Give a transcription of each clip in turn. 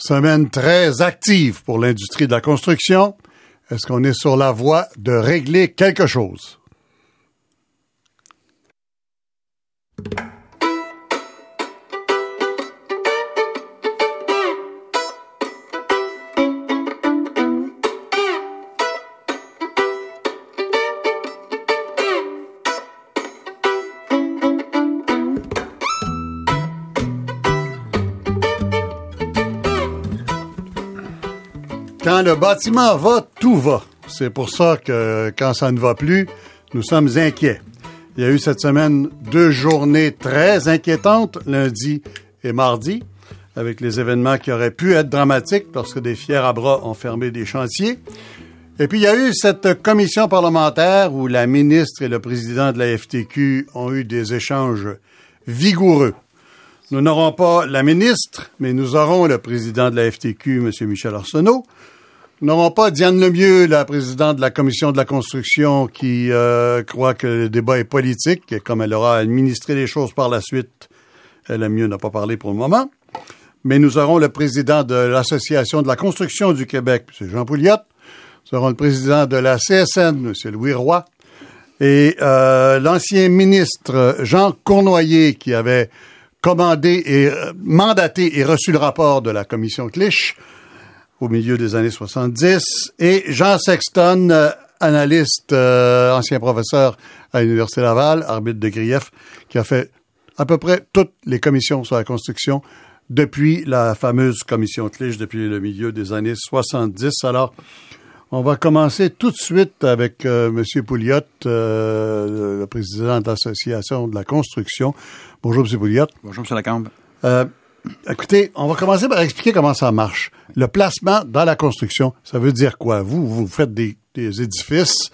Semaine très active pour l'industrie de la construction. Est-ce qu'on est sur la voie de régler quelque chose? Le bâtiment va, tout va. C'est pour ça que quand ça ne va plus, nous sommes inquiets. Il y a eu cette semaine deux journées très inquiétantes, lundi et mardi, avec les événements qui auraient pu être dramatiques parce que des fiers à bras ont fermé des chantiers. Et puis il y a eu cette commission parlementaire où la ministre et le président de la FTQ ont eu des échanges vigoureux. Nous n'aurons pas la ministre, mais nous aurons le président de la FTQ, M. Michel Arsenault. Nous n'aurons pas Diane Lemieux, la présidente de la commission de la construction, qui euh, croit que le débat est politique et comme elle aura administré les choses par la suite, elle a mieux n'a pas parlé pour le moment. Mais nous aurons le président de l'Association de la construction du Québec, M. Jean Pouliot. Nous aurons le président de la CSN, M. Louis Roy. Et euh, l'ancien ministre Jean Cournoyer, qui avait commandé et euh, mandaté et reçu le rapport de la commission Clich, au milieu des années 70, et Jean Sexton, euh, analyste, euh, ancien professeur à l'Université Laval, arbitre de grief, qui a fait à peu près toutes les commissions sur la construction depuis la fameuse commission Clich depuis le milieu des années 70. Alors, on va commencer tout de suite avec euh, M. Pouliot, euh, le président de l'Association de la construction. Bonjour, M. Pouliot. Bonjour, M. Lacombe. Écoutez, on va commencer par expliquer comment ça marche. Le placement dans la construction, ça veut dire quoi? Vous, vous faites des, des édifices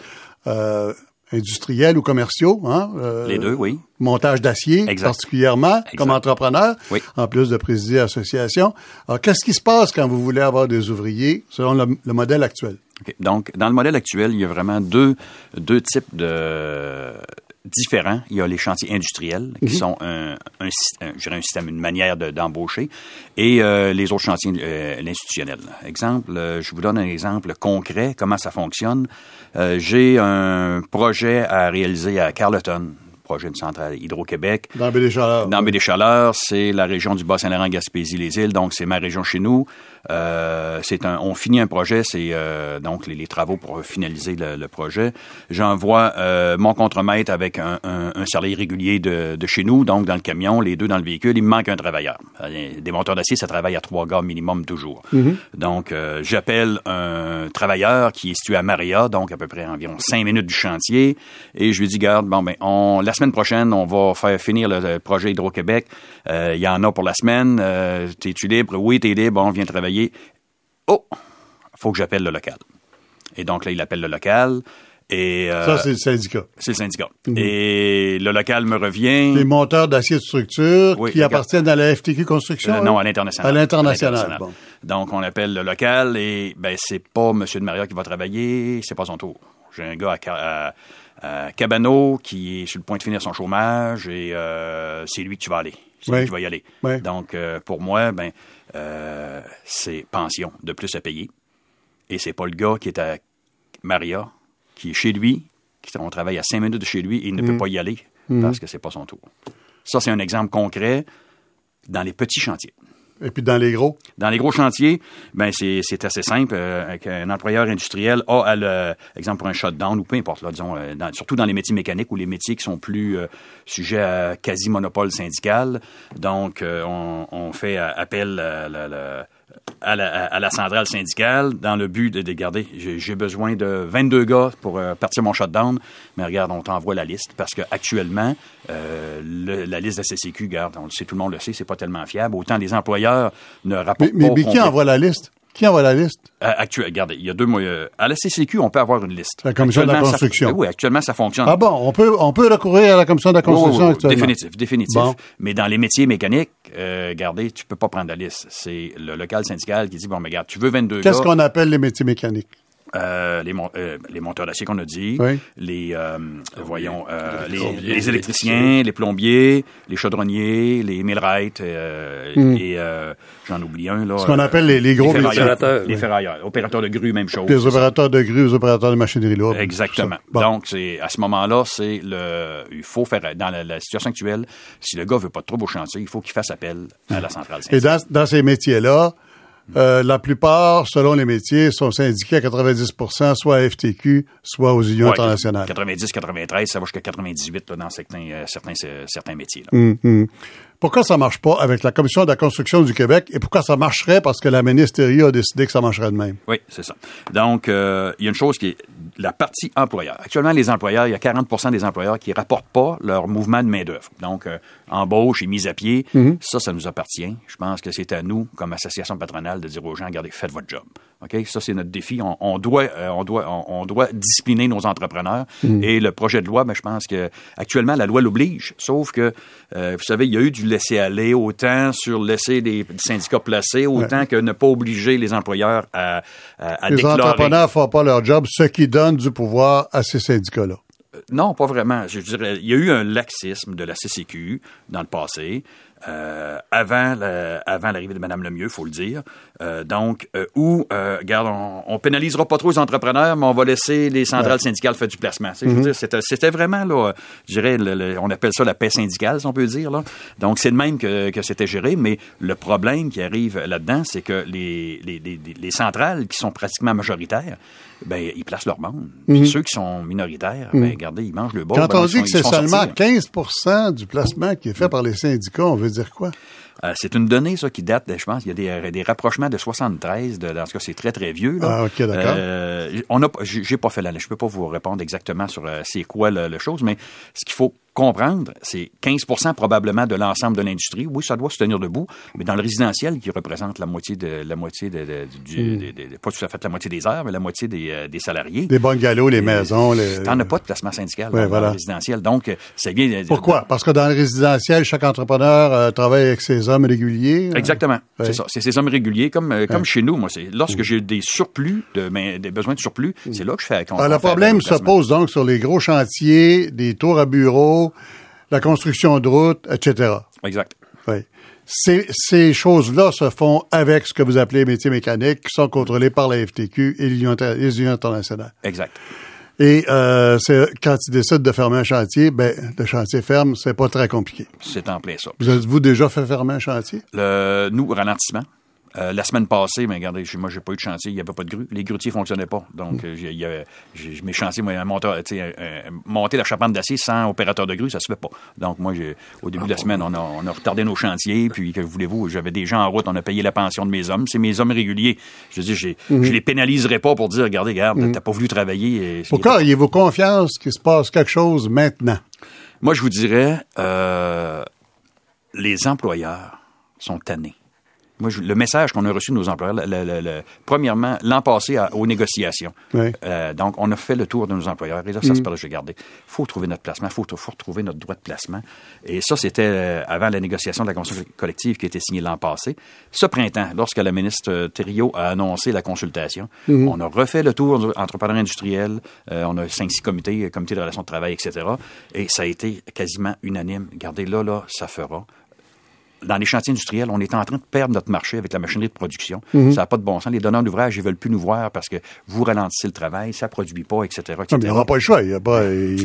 euh, industriels ou commerciaux, hein? Euh, Les deux, oui. Montage d'acier, particulièrement, exact. comme entrepreneur, Oui. en plus de présider l'association. Alors, qu'est-ce qui se passe quand vous voulez avoir des ouvriers selon le, le modèle actuel? OK. Donc, dans le modèle actuel, il y a vraiment deux, deux types de différents. Il y a les chantiers industriels, qui sont un, un, sy- un- je dirais un système, une manière de- d'embaucher, et euh, les autres chantiers, euh, l'institutionnel. Exemple, euh, je vous donne un exemple concret, comment ça fonctionne. J'ai un projet à réaliser à Carleton, projet de centrale Hydro-Québec. Dans Baie des Chaleurs. Dans Baie des Chaleurs, c'est la région du Bas-Saint-Laurent, Gaspésie, les îles. Donc, c'est ma région chez nous. Euh, c'est un, on finit un projet, c'est euh, donc les, les travaux pour finaliser le, le projet. J'envoie euh, mon contremaître avec un, un, un salarié régulier de, de chez nous, donc dans le camion, les deux dans le véhicule. Il me manque un travailleur. Des monteurs d'acier, ça travaille à trois gars minimum toujours. Donc, euh, j'appelle un travailleur qui est situé à Maria, donc à peu près environ cinq minutes du chantier, et je lui dis, garde, bon ben, on, la semaine prochaine, on va faire finir le, le projet Hydro-Québec. Euh, Il y en a pour la semaine. Euh, T'es-tu libre? Oui, t'es libre. On vient travailler. Oh, faut que j'appelle le local. Et donc là, il appelle le local. Et euh, Ça, c'est le syndicat. c'est le syndicat. Et le local me revient. Les monteurs d'acier de structure Oui, qui appartiennent à la FTQ Construction? Euh, non, à l'international. À l'international, bon. Donc, on appelle le local et ben c'est pas M. de Maria qui va travailler, c'est pas son tour. J'ai un gars à, Ca- à- à Cabano qui est sur le point de finir son chômage et euh, c'est lui que tu vas aller. C'est Oui. lui qui va y aller. Oui. Donc, pour moi, ben euh, c'est pension de plus à payer. Et c'est pas le gars qui est à Maria, qui est chez lui, qui on travaille à cinq minutes de chez lui et il ne peut pas y aller parce que c'est pas son tour. Ça, c'est un exemple concret dans les petits chantiers. Et puis dans les gros? Dans les gros chantiers, ben c'est assez simple. Euh, un employeur industriel a, à le, exemple pour un shutdown ou peu importe, là, disons, euh, surtout dans les métiers mécaniques ou les métiers qui sont plus euh, sujets à quasi monopole syndical. Donc, euh, on, on fait euh, appel à, la- la- à la, à la centrale syndicale dans le but de, de garder. J'ai j'ai besoin de 22 gars pour euh, partir mon shutdown, mais regarde, on t'envoie la liste parce que actuellement, euh, le- la liste de la CCQ, garde, on le sait, tout le monde le sait, c'est pas tellement fiable. Autant les employeurs ne rapportent Mais, mais, pas. mais qui envoie la liste? Qui envoie la liste? euh, actuel, regardez, il y a deux mois. euh, à la CCQ, on peut avoir une liste. La commission de la ça- construction. oui, actuellement, ça fonctionne. Ah bon, on peut, on peut recourir à la commission de la Oui, oui, construction oui, définitif, définitif. Bon. Mais dans les métiers mécaniques, euh, regardez, tu peux pas prendre la liste. C'est le local syndical qui dit bon, mais regarde, tu veux 22 Qu'est-ce qu'on appelle les métiers mécaniques? Euh, les, mon- euh, les monteurs d'acier qu'on a dit, Oui. les, euh, voyons, euh, les, les électriciens, les plombiers, les chaudronniers, les millwrights, euh, et euh, j'en oublie un, là. Hmm. Ce qu'on appelle les, les gros les métiers. ferrailleurs. Opérateurs, Les oui. ferrailleurs. Opérateurs de grue, même chose. Les opérateurs de grue, les opérateurs de machinerie lourde. Exactement. Bon. Donc, c'est à ce moment-là, c'est le. Il faut faire dans la, la situation actuelle, si le gars veut pas de trouble au chantier, il faut qu'il fasse appel à la centrale Et dans, dans ces métiers-là, euh, la plupart, selon les métiers, sont syndiqués à 90% soit à FTQ, soit aux unions Ouais, internationales. 90, 93, ça va jusqu'à 98 là, dans certains, euh, certains, euh, certains métiers. là. Hum, hum. Pourquoi ça marche pas avec la Commission de la construction du Québec et pourquoi ça marcherait parce que la ministre Thériault a décidé que ça marcherait de même? Oui, c'est ça. Donc, euh, il y a une chose qui est la partie employeur. Actuellement, les employeurs, il y a 40% des employeurs qui rapportent pas leur mouvement de main-d'œuvre. Donc, euh, embauche et mise à pied, ça, ça nous appartient. Je pense que c'est à nous, comme association patronale, de dire aux gens, regardez, faites votre job. OK? Ça, c'est notre défi. On, on doit, euh, on, doit, on, on doit discipliner nos entrepreneurs. Et le projet de loi, ben, je pense que actuellement, la loi l'oblige. Sauf que, euh, vous savez, il y a eu du laisser-aller autant sur laisser des syndicats placés, autant que ne pas obliger les employeurs à, à, à Les déclarer. entrepreneurs font pas leur job, ce qui donne du pouvoir à ces syndicats-là. Non, pas vraiment. Je dirais, il y a eu un laxisme de la CCQ dans le passé, euh, avant la- avant l'arrivée de Mme Lemieux, faut le dire. Euh, donc, euh, où, euh, regarde, on, on pénalisera pas trop les entrepreneurs, mais on va laisser les centrales syndicales faire du placement. Veux dire, c'était, c'était vraiment, là, je dirais, le- le- on appelle ça la paix syndicale, si on peut dire. Là. Donc, c'est de même que, que c'était géré, mais le problème qui arrive là-dedans, c'est que les, les, les, les centrales qui sont pratiquement majoritaires, ben, ils placent leur monde. Puis ceux qui sont minoritaires, ben, regardez, ils mangent le bol. Quand ben, on dit sont- que c'est seulement sortis, là. 15% du placement qui est fait par les syndicats, on veut dire quoi? Euh, c'est une donnée, ça, qui date, je pense, il y a des, des rapprochements de 73, de, dans ce cas, c'est très, très vieux. Là. Ah, ok, d'accord. Euh, on a, j'ai j'ai pas fait l'année, je peux pas vous répondre exactement sur euh, c'est quoi le, le chose, mais ce qu'il faut comprendre, c'est 15 probablement de l'ensemble de l'industrie. Oui, ça doit se tenir debout, mais dans le résidentiel, qui représente la moitié de la moitié de, de- du, Hmm. pas tout à fait la moitié des heures, mais la moitié des, euh, des salariés. Les bungalows, les maisons, les... T'en as pas de placement syndical Ouais, dans, voilà. le résidentiel, donc euh, c'est bien. Pourquoi? Parce que dans le résidentiel, chaque entrepreneur euh, travaille avec ses hommes réguliers. hein? Exactement. Ouais. C'est ça. C'est ces hommes réguliers, comme, euh, comme chez nous. Moi, c'est lorsque j'ai des surplus, de, mais des besoins de surplus, c'est là que je fais. qu'on- Ah, le problème se pose donc sur les gros chantiers, des tours à bureaux, la construction de routes, etc. Exact. Oui. Ces, ces choses-là se font avec ce que vous appelez métiers mécaniques, qui sont contrôlés par la FTQ et l'Union inter- les unions internationales. Exact. Et euh, quand ils décident de fermer un chantier, ben le chantier ferme, c'est pas très compliqué. C'est en plein ça. Vous avez-vous déjà fait fermer un chantier? Le, nous, ralentissement. Euh, la semaine passée, mais regardez, moi, j'ai pas eu de chantier, il n'y avait pas de grue. Les grutiers fonctionnaient pas. Donc, j'ai- il y avait- j'ai- mes chantiers, moi, un monteur, un- monter la charpente d'acier sans opérateur de grue, ça se fait pas. Donc, moi, au début de la semaine, on a, on a retardé nos chantiers, puis, que voulez-vous, j'avais des gens en route, on a payé la pension de mes hommes. C'est mes hommes réguliers. Je dis, j'ai, je les pénaliserai pas pour dire, regardez, regarde, t'as pas voulu travailler. et- Pourquoi auriez-vous confiance qu'il se passe quelque chose maintenant? Moi, je vous dirais, euh, les employeurs sont tannés. Moi, je- le message qu'on a reçu de nos employeurs, le- le- le- le- premièrement, l'an passé, à- aux négociations. Oui. Euh, donc, on a fait le tour de nos employeurs. Et là, ça se passe, je regardais. Il faut trouver notre placement, il faut, faut retrouver notre droit de placement. Et ça, c'était euh, avant la négociation de la convention collective qui a été signée l'an passé. Ce printemps, lorsque la ministre euh, Thériault a annoncé la consultation, on a refait le tour de entrepreneurs industriels. Euh, on a cinq, six comités, comités de relations de travail, etc. Et ça a été quasiment unanime. Regardez, là, là, ça fera dans les chantiers industriels, on est en train de perdre notre marché avec la machinerie de production. Mhm. Ça n'a pas de bon sens. Les donneurs d'ouvrage, ils veulent plus nous voir parce que vous ralentissez le travail, ça produit pas, etc., etc. Non, mais il n'y aura pas le choix. Il y a pas,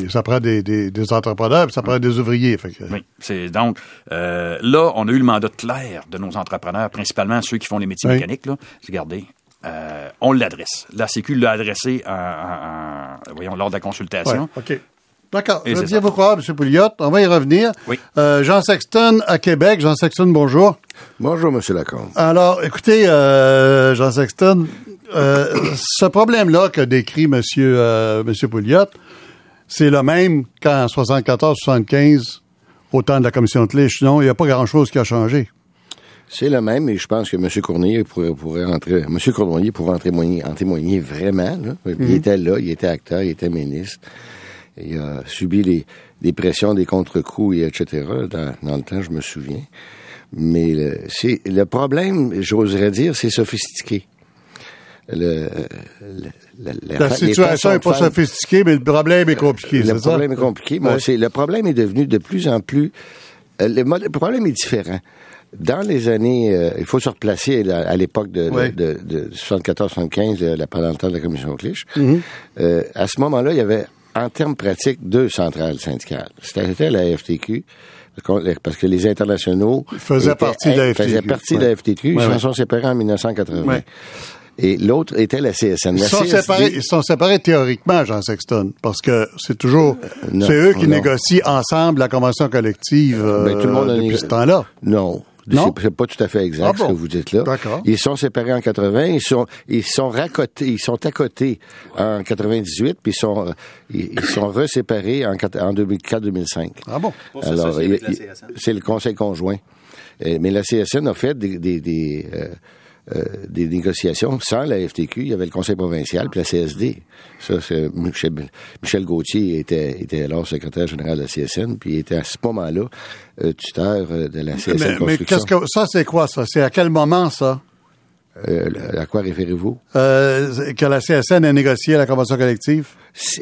ça prend des, des, des entrepreneurs, ça prend des ouvriers. Fait que- Oui, c'est donc euh, là, on a eu le mandat clair de nos entrepreneurs, principalement ceux qui font les métiers Oui. mécaniques. Là, regardez, euh, on l'adresse. La Sécu l'a adressé en, en- en- voyons, lors de la Ouais, consultation. D'accord. Je bien vous croire, M. Pouliot. On va y revenir. Oui. Euh, Jean Sexton à Québec. Jean Sexton, bonjour. Bonjour, Monsieur Lacombe. Alors, écoutez, euh, Jean Sexton, euh, ce problème-là que décrit M. Euh, Monsieur Pouliot, c'est le même qu'en 74-75, au temps de la commission de Clich. Non, il n'y a pas grand-chose qui a changé. C'est le même, et je pense que M. Cournier pourrait, pourrait entrer, M. Cournoyer pourrait en témoigner, en témoigner vraiment. là. Il était là, il était acteur, il était ministre. Il a subi les, les pressions, des contre-coups, et etc. Dans, dans le temps, je me souviens. Mais le, c'est, le problème, j'oserais dire, c'est sophistiqué. le, le, la, la, situation n'est pas sophistiquée, mais le problème est compliqué. Le problème est compliqué. Bon, c'est le problème est devenu de plus en plus. Euh, le, le, problème est différent. Dans les années, euh, il faut se replacer à l'époque de, de, de, 74-75, la pendant le temps de la commission Clich. Mm-hmm. euh, à ce moment-là, il y avait, en termes pratiques, deux centrales syndicales. C'était la FTQ parce que les internationaux faisaient partie de la FTQ. Faisaient partie de la FTQ. Ils s'en sont séparés en 1980 et l'autre était la CSN. ils, sont séparés, ils sont séparés théoriquement, Jean Sexton, parce que c'est toujours, euh, c'est eux qui négocient ensemble la convention collective euh, ben, tout le monde depuis ce temps-là. Non. Non? C'est pas tout à fait exact ah ce que vous dites là. D'accord. Ils sont séparés en 80, ils sont ils sont racotés, ils sont à côté en 98 puis ils sont ils, sont reséparés en, en 2004-2005. Ah bon? Alors c'est le conseil conjoint. Euh, mais la CSN a fait des, des, des euh, euh, des négociations sans la FTQ. Il y avait le Conseil provincial puis la CSD. Ça, c'est Michel, Michel Gauthier était, était alors secrétaire général de la CSN, puis il était à ce moment-là euh, tuteur euh, de la CSN mais, Mais qu'est-ce que ça, c'est quoi ça? C'est à quel moment ça? Euh, à quoi référez-vous? Euh, que la CSN a négocié la convention collective.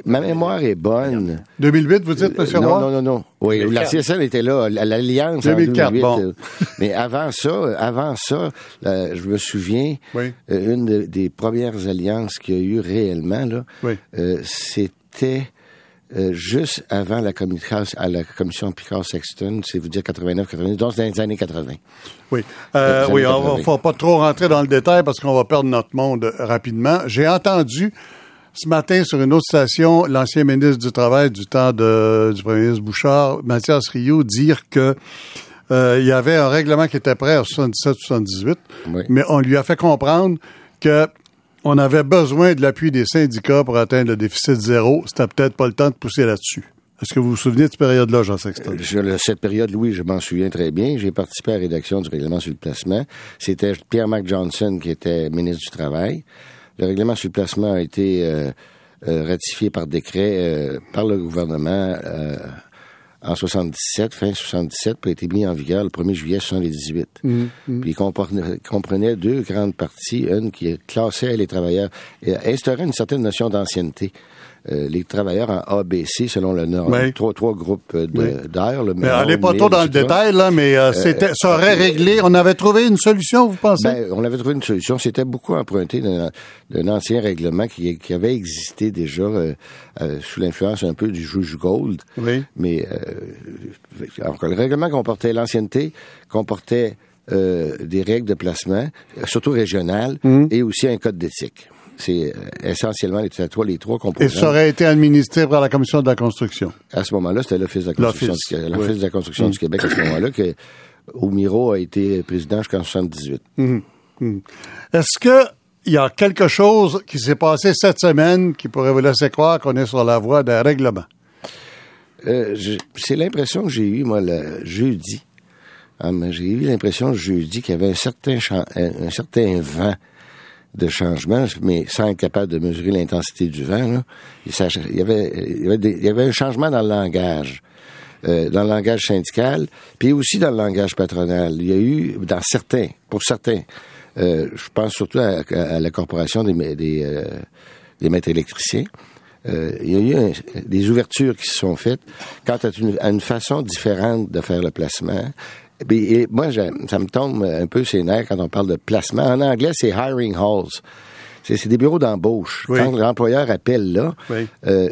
Ma mémoire est bonne. 2008, vous dites, M. Euh, non, non, non, non. Oui, la CSN était là, l'Alliance 2004, en 2008. Bon. Mais avant ça, avant ça, je me souviens, oui. une des premières alliances qu'il y a eu réellement, là, oui. c'était euh, juste avant la, à la commission Picard-Sexton, c'est vous dire 89-90, donc dans les années 80. Oui, euh, oui, on ne faut pas trop rentrer dans le détail parce qu'on va perdre notre monde rapidement. J'ai entendu ce matin sur une autre station l'ancien ministre du Travail du temps de, du premier ministre Bouchard, Mathias Rio, dire que euh, il y avait un règlement qui était prêt en 77-78, oui. mais on lui a fait comprendre que on avait besoin de l'appui des syndicats pour atteindre le déficit zéro. C'était peut-être pas le temps de pousser là-dessus. Est-ce que vous vous souvenez de cette période-là, Jean Sexton? Euh, cette période, oui, je m'en souviens très bien. J'ai participé à la rédaction du règlement sur le placement. C'était Pierre-Marc Johnson qui était ministre du Travail. Le règlement sur le placement a été euh, euh, ratifié par décret euh, par le gouvernement euh, en 77, fin 77, puis a été mis en vigueur le 1er juillet 78. Mmh, mmh. Puis il comprenait, comprenait, deux grandes parties. Une qui classait les travailleurs et instaurait une certaine notion d'ancienneté. Euh, les travailleurs en ABC selon le norme. Oui. Trois, trois groupes d'air. Oui. Mais allez pas trop dans le détail, là, mais euh, c'était, ça aurait réglé. On avait trouvé une solution, vous pensez? Ben, on avait trouvé une solution. C'était beaucoup emprunté d'un ancien règlement qui, qui, avait existé déjà euh, euh, sous l'influence un peu du juge Gold. Oui. Mais alors, le règlement comportait l'ancienneté, comportait des règles de placement, surtout régionales, mmh. et aussi un code d'éthique. C'est essentiellement les trois, les trois composants. Et ça aurait été administré par la Commission de la construction. À ce moment-là, c'était l'Office de la construction, du, l'Office oui. de la construction mmh. du Québec à ce moment-là que Oumiro a été président jusqu'en 78. Mmh. Mmh. Est-ce que il y a quelque chose qui s'est passé cette semaine qui pourrait vous laisser croire qu'on est sur la voie d'un règlement? Euh, c'est l'impression que j'ai eue, moi, le jeudi. Ah, j'ai eu l'impression jeudi qu'il y avait un certain, un, un certain vent de changement, mais sans être capable de mesurer l'intensité du vent. Là. Il, y avait, il, y avait des, il y avait un changement dans le langage. Euh, dans le langage syndical, puis aussi dans le langage patronal. Il y a eu, dans certains, pour certains, euh, je pense surtout à, à la corporation des, des, euh, des maîtres électriciens, euh, il y a eu des ouvertures qui se sont faites quant à une, à une façon différente de faire le placement. Et, et moi, ça me tombe un peu ses nerfs quand on parle de placement. En anglais, c'est hiring halls. C'est des bureaux d'embauche. Oui. Quand l'employeur appelle là, oui. euh,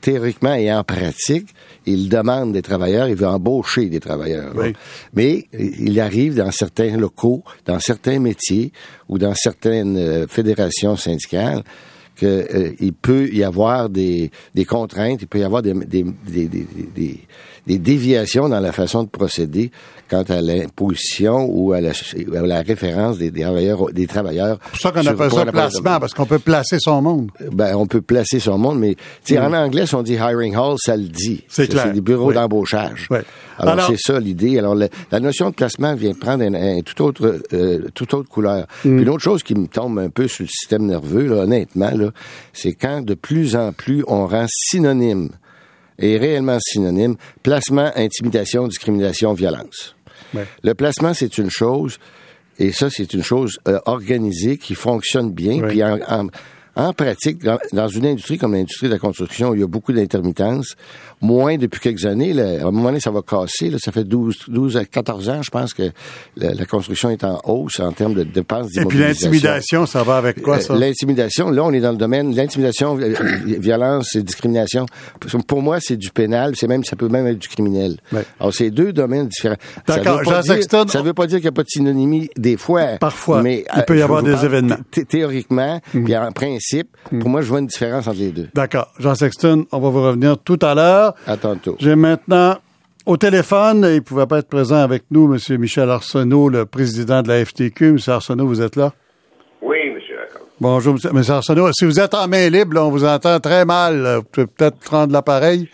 théoriquement et en pratique, il demande des travailleurs, il veut embaucher des travailleurs. Oui. Mais il arrive dans certains locaux, dans certains métiers ou dans certaines euh, fédérations syndicales qu'il euh, peut y avoir des, des, contraintes, il peut y avoir des, des, des, des déviations dans la façon de procéder quant à l'imposition ou à la, à la, référence des, des travailleurs. Des travailleurs C'est pour ça qu'on appelle ça placement, parce qu'on peut placer son monde. Ben, on peut placer son monde, mais mmh. en anglais, si on dit hiring hall, ça le dit. C'est clair. C'est des bureaux oui. d'embauchage. Oui. Alors, Alors c'est ça l'idée. Alors, la, la, notion de placement vient prendre un, un tout autre, euh, toute autre couleur. Mmh. Puis une autre chose qui me tombe un peu sur le système nerveux, là, honnêtement, là, c'est quand de plus en plus on rend synonyme est réellement synonyme. Placement, intimidation, discrimination, violence. Ouais. Le placement, c'est une chose. Et ça, c'est une chose euh, organisée qui fonctionne bien. Puis en, en, en pratique, dans, dans, une industrie comme l'industrie de la construction, où il y a beaucoup d'intermittences, moins depuis quelques années. Là, à un moment donné, ça va casser. Là, ça fait 12, 12 à 14 ans, je pense, que la, la construction est en hausse en termes de dépenses Et puis l'intimidation, ça va avec quoi, ça? Euh, l'intimidation, là, on est dans le domaine, l'intimidation, euh, violence et discrimination. Pour moi, c'est du pénal, c'est même, ça peut même être du criminel. Ouais. Alors, c'est deux domaines différents. D'accord, Jean dire, Sexton. Ça veut pas dire qu'il n'y a pas de synonymie des fois. Parfois. Mais, il peut y avoir des événements. Théoriquement, mmh. puis en principe, pour moi, je vois une différence entre les deux. D'accord. Jean Sexton, on va vous revenir tout à l'heure. À tantôt. J'ai maintenant au téléphone, il ne pouvait pas être présent avec nous, M. Michel Arsenault, le président de la FTQ. M. Arsenault, vous êtes là? Oui, M. Bonjour, M. Arsenault. Si vous êtes en main libre, là, on vous entend très mal. Vous pouvez peut-être prendre l'appareil.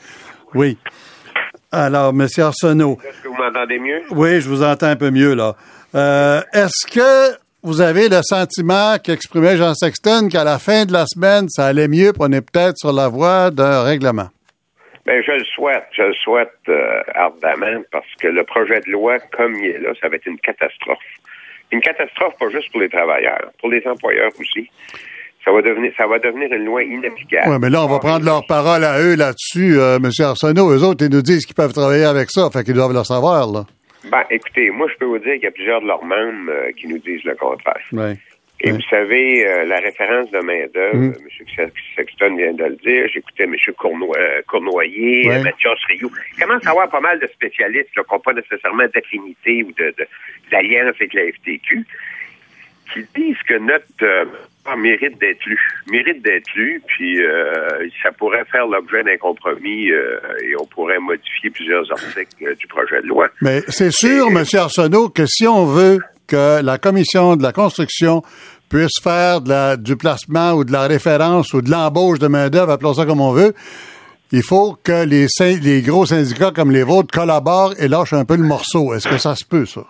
Oui. Alors, M. Arsenault. Est-ce que vous m'entendez mieux? Oui, je vous entends un peu mieux, là. Euh, Est-ce que vous avez le sentiment qu'exprimait Jean Sexton qu'à la fin de la semaine, ça allait mieux, qu'on est peut-être sur la voie d'un règlement? Ben, je le souhaite. Je le souhaite euh, ardemment parce que le projet de loi, comme il est là, ça va être une catastrophe. Une catastrophe pas juste pour les travailleurs, pour les employeurs aussi. Ça va devenir, ça va devenir une loi inapplicable. Oui, mais là, on va prendre leur parole à eux là-dessus, euh, M. Arsenault. Eux autres, ils nous disent qu'ils peuvent travailler avec ça, fait qu'ils doivent le savoir, là. Ben, écoutez, moi, je peux vous dire qu'il y a plusieurs de leurs membres euh, qui nous disent le contraire. Oui. Et vous savez, euh, la référence de main-d'œuvre, Mm. M. Sexton vient de le dire, j'écoutais M. Cournoy, euh, Cournoyer, Ouais. Mathias Rioux. Il commence à avoir pas mal de spécialistes là, qui n'ont pas nécessairement d'affinité ou de, de, d'alliance avec la FTQ, qui disent que notre euh, mérite d'être lu. Mérite d'être lu, puis euh, ça pourrait faire l'objet d'un compromis euh, et on pourrait modifier plusieurs articles euh, du projet de loi. Mais c'est sûr, M. Arsenault, que si on veut que la commission de la construction puisse faire du placement ou de la référence ou de l'embauche de main-d'œuvre, appelons ça comme on veut, il faut que les, gros syndicats comme les vôtres collaborent et lâchent un peu le morceau. Est-ce que ça se peut, ça?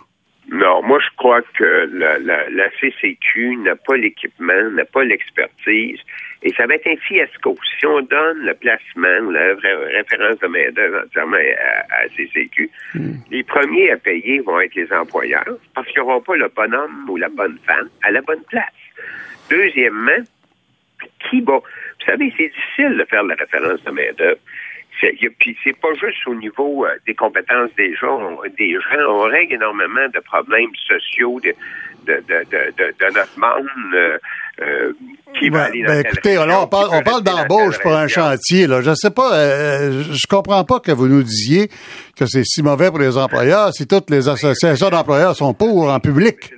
Non, moi je crois que la, la CCQ n'a pas l'équipement, n'a pas l'expertise, et ça va être un fiasco. Si on donne le placement ou la référence de main-d'œuvre entièrement à, à CCQ, mm. les premiers à payer vont être les employeurs, parce qu'ils n'auront pas le bonhomme ou la bonne femme à la bonne place. Deuxièmement, qui va... Vous savez, c'est difficile de faire la référence de main-d'œuvre. Puis c'est pas juste au niveau euh, des compétences des gens, on, des gens. On règle énormément de problèmes sociaux de, de, de, de, de notre monde. Euh, euh, qui va ben, aller dans ben, écoutez, région, là, on parle, on parle d'embauche pour un chantier. Là. Je sais pas, euh, je comprends pas que vous nous disiez que c'est si mauvais pour les employeurs si toutes les associations d'employeurs sont pour en public.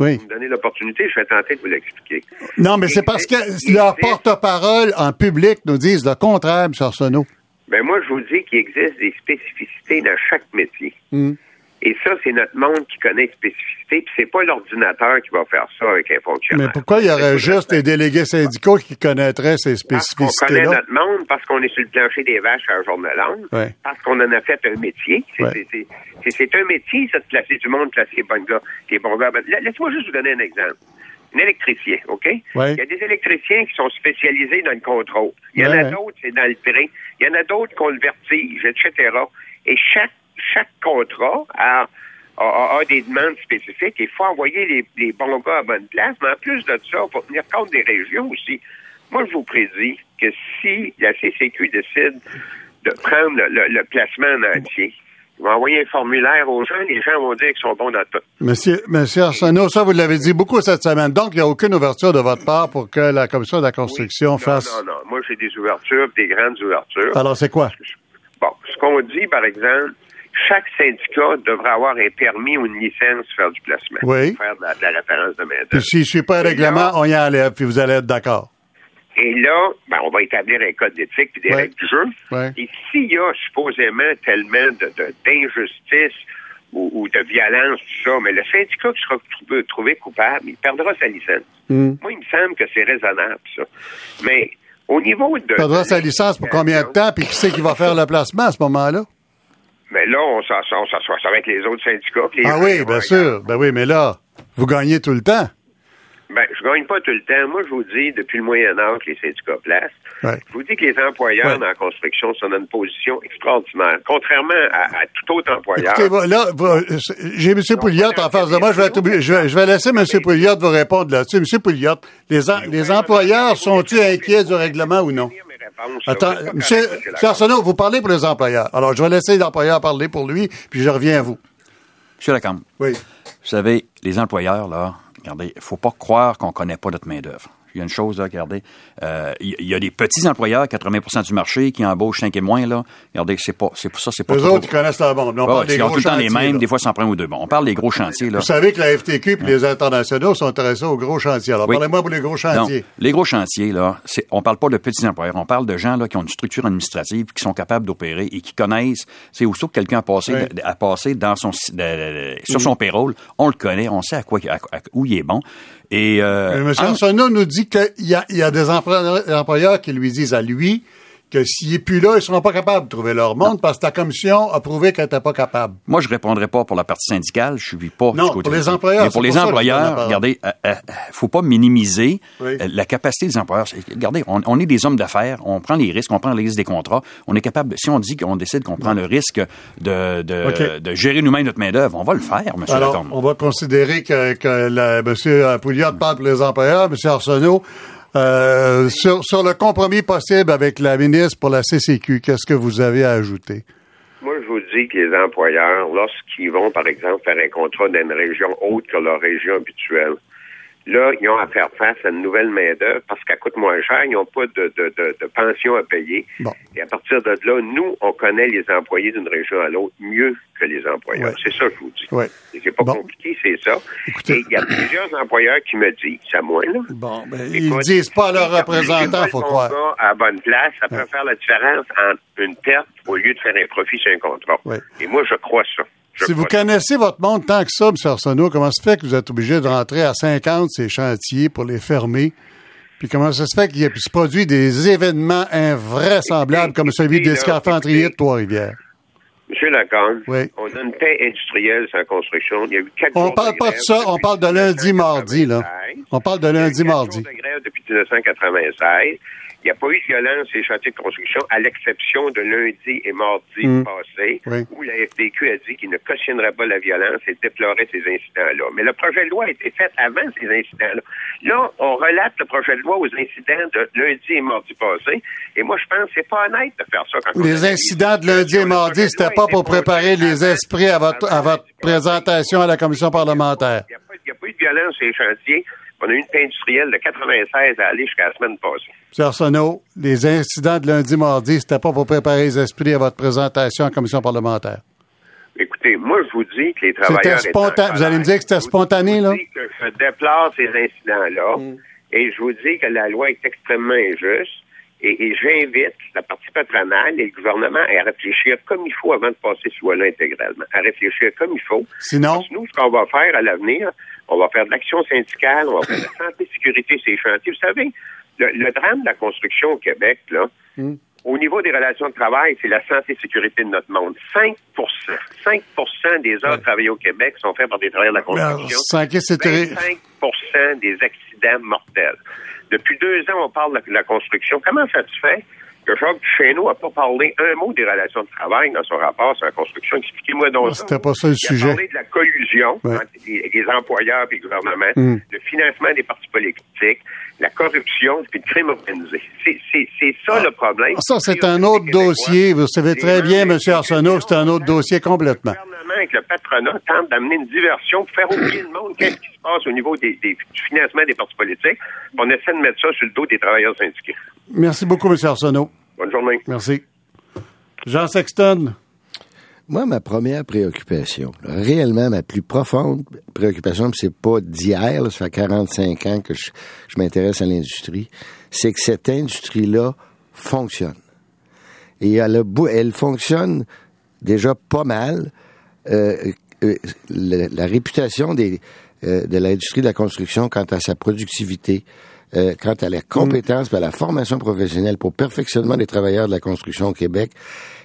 Oui. Vous me donnez l'opportunité, je vais tenter de vous l'expliquer. Non, mais c'est parce que leurs porte-parole en public nous disent le contraire, M. Arsenault. Ben moi, je vous dis qu'il existe des spécificités dans chaque métier. Mm. Et ça, c'est notre monde qui connaît les spécificités, puis c'est pas l'ordinateur qui va faire ça avec un fonctionnaire. Mais pourquoi il y aurait juste des délégués syndicaux qui connaîtraient ces spécificités-là? Parce qu'on connaît notre monde, parce qu'on est sur le plancher des vaches à la journée longue, ouais. parce qu'on en a fait un métier. C'est ouais. un métier, ça, de placer du monde, placer les bons gars. Les bons gars. Laisse-moi juste vous donner un exemple. Un électricien, OK? Ouais. Il y a des électriciens qui sont spécialisés dans le contrôle. Il y en a d'autres, c'est dans le train. Il y en a d'autres qui ont le vertige, etc. Et chaque, chaque contrat a, a, a, des demandes spécifiques. Il faut envoyer les, les, bons gars à bonne place. Mais en plus de ça, il faut tenir compte des régions aussi. Moi, je vous prédis que si la CCQ décide de prendre le, le, le placement en entier, ils vont envoyer un formulaire aux gens, les gens vont dire qu'ils sont bons dans tout. Monsieur, Monsieur Arsenault, ça, vous l'avez dit beaucoup cette semaine. Donc, il n'y a aucune ouverture de votre part pour que la Commission de la construction oui, non, fasse... Non, non, Moi, j'ai des ouvertures, des grandes ouvertures. Alors, c'est quoi? Bon, ce qu'on dit, par exemple, chaque syndicat devrait avoir un permis ou une licence pour faire du placement. Oui. Pour faire de la, de la référence de main-d'œuvre. Puis s'il ne suit pas le règlement, là, on y enlève, puis vous allez être d'accord. Et là, ben, on va établir un code d'éthique et des règles du jeu. Et s'il y a supposément tellement d'injustice ou, ou, de violence, tout ça, mais le syndicat qui sera trouvé, trouvé coupable, il perdra sa licence. Mm. Moi, il me semble que c'est raisonnable, ça. Mais au niveau de... Il perdra sa licence pour combien de temps, puis qui c'est qui va faire le placement à ce moment-là? Mais là, on s'assoit avec les autres syndicats. Les ah oui, bien sûr. Ben oui, mais là, vous gagnez tout le temps. Ben, je gagne pas tout le temps. Moi, je vous dis, depuis le Moyen Âge, les syndicats placent. Ouais. Je vous dis que les employeurs Ouais. dans la construction sont dans une position extraordinaire. Contrairement à, à tout autre employeur. Écoutez, là, j'ai M. Pouliot en face de moi. Je vais, je vais, je vais laisser M. Pouliot vous répondre là-dessus. M. Pouliot, les, en- les employeurs sont-ils inquiets du règlement ou non? Attends, monsieur Arsenault, vous parlez pour les employeurs. Alors, je vais laisser l'employeur parler pour lui, puis je reviens à vous. Monsieur Lacombe, Oui. vous savez, les employeurs, là, regardez, il faut pas croire qu'on connaît pas notre main-d'œuvre. Il y a une chose, là, regardez, euh, il y, a des petits employeurs, 80% du marché, qui embauchent 5 et moins, là. Regardez, c'est pas, c'est pour ça, c'est pas Eux trop- autres, ils connaissent On Ouais, parle des ils ont tout le temps les mêmes, des fois, ça en prend ou deux. Bon, on parle des gros chantiers, là. Vous savez que la FTQ et les internationaux sont intéressés aux gros chantiers. Alors, Oui. parlez-moi pour les gros chantiers. Non, les gros chantiers, là, c'est, on parle pas de petits employeurs, on parle de gens là, qui ont une structure administrative, qui sont capables d'opérer et qui connaissent. C'est aussitôt que quelqu'un a passé, Oui. a passé dans son, de- de- sur son payroll, on le connaît, on sait à quoi, à- à- où il est bon. Et euh, Mais M. en- Arsenault nous dit qu'il y a, il y a des employeurs qui lui disent à lui que s'il n'est plus là, ils ne seront pas capables de trouver leur monde parce que ta commission a prouvé qu'elle n'était pas capable. Moi, je répondrai pas pour la partie syndicale. Je suis pas Non, du côté pour les employeurs, Mais pour les employeurs, regardez, euh, euh, faut pas minimiser Oui. euh, la capacité des employeurs. Regardez, on, on est des hommes d'affaires, on prend les risques, on prend les risques des contrats. On est capable. Si on dit qu'on décide qu'on prend le risque de de, gérer nous-mêmes notre main d'œuvre, on va le faire, Monsieur Alors, on va considérer que, que la, M. Pouliot parle pour les employeurs, M. Arsenault. Euh, sur, le compromis possible avec la ministre pour la CCQ, qu'est-ce que vous avez à ajouter? Moi, je vous dis que les employeurs, lorsqu'ils vont, par exemple, faire un contrat dans une région autre que leur région habituelle, là, ils ont à faire face à une nouvelle main-d'œuvre parce qu'elle coûte moins cher, ils n'ont pas de, de, de, de pension à payer. Bon. Et à partir de là, nous, on connaît les employés d'une région à l'autre mieux que les employeurs. Ouais. C'est ça que je vous dis. Ouais. C'est pas Bon. compliqué, c'est ça. Écoutez- Et il y a plusieurs employeurs qui me disent, à moi, là. Bon, ben, ils Écoute, disent pas à leurs représentants, faut croire. à la bonne place, ça peut faire la différence entre une perte au lieu de faire un profit sur un contrat. Et moi, je crois ça. Si vous connaissez votre monde tant que ça, M. Arsenault, comment se fait que vous êtes obligé de rentrer à 50 ces chantiers pour les fermer? Puis comment ça se fait qu'il se produit des événements invraisemblables comme celui écoutez, des scaphandriers de. Trois-Rivières? Monsieur Lacan, Oui. on a une paix industrielle sans construction. Il y a eu quatre On parle pas de ça, on parle de lundi, mardi, là. 1996. On parle de lundi, mardi. de depuis 1996. Il n'y a pas eu de violence sur les chantiers de construction, à l'exception de lundi et mardi Mm. passés, Oui. où la FTQ a dit qu'il ne cautionnerait pas la violence et déplorait ces incidents-là. Mais le projet de loi a été fait avant ces incidents-là. Là, on relate le projet de loi aux incidents de lundi et mardi passés. Et moi, je pense que c'est pas honnête de faire ça quand Les incidents de lundi et mardi, c'était pas pour préparer les esprits à votre, à votre passé. présentation à la commission parlementaire. Il n'y a, a pas eu de violence sur les chantiers. On a eu une paix industrielle de 96 à aller jusqu'à la semaine passée. M. Arsenault, les incidents de lundi, mardi, c'était pas pour préparer les esprits à votre présentation en commission parlementaire. Écoutez, moi, je vous dis que les travailleurs... C'était spontané. Vous allez me dire que c'était spontané, je vous là? dis que je déplore ces incidents-là et je vous dis que la loi est extrêmement injuste et, et j'invite la partie patronale et le gouvernement à réfléchir comme il faut avant de passer cette loi-là intégralement. À réfléchir comme il faut. Sinon, Parce que nous, ce qu'on va faire à l'avenir, on va faire de l'action syndicale, on va faire de la santé et sécurité les chantiers. Vous savez, le, le drame de la construction au Québec, là, au niveau des relations de travail, c'est la santé et sécurité de notre monde. 5% 5% des heures travaillées au Québec sont faites par des travailleurs de la construction. santé, sécurité- 25 des accidents mortels. Depuis deux ans, on parle de la construction. Comment ça se fait que Jacques Duchesneau n'a pas parlé un mot des relations de travail dans son rapport sur la construction? Expliquez-moi donc ça. C'était pas ça le Il sujet. a parlé de la collusion Ouais. entre les, les employeurs et le gouvernement, Mm. le financement des partis politiques, la corruption puis le crime organisé. C'est- C'est c'est ça le problème. Ah, ça, c'est un autre dossier. Vous savez très bien, M. Arsenault, que c'est un autre dossier complètement. Le gouvernement avec le patronat tente d'amener une diversion pour faire oublier le monde qu'est-ce qui se passe au niveau des, des- du financement des partis politiques? On essaie de mettre ça sur le dos des travailleurs syndiqués. Merci beaucoup, M. Arsenault. Bonne journée. Merci. Jean Sexton. Moi, ma première préoccupation, réellement ma plus profonde préoccupation, c'est pas d'hier, ça fait 45 ans que je, je m'intéresse à l'industrie, c'est que cette industrie-là fonctionne. Et elle, a elle fonctionne déjà pas mal. Euh, euh, la, la réputation des, euh, de l'industrie de la construction quant à sa productivité, euh, quant à la compétence, et à la formation professionnelle pour perfectionnement des travailleurs de la construction au Québec,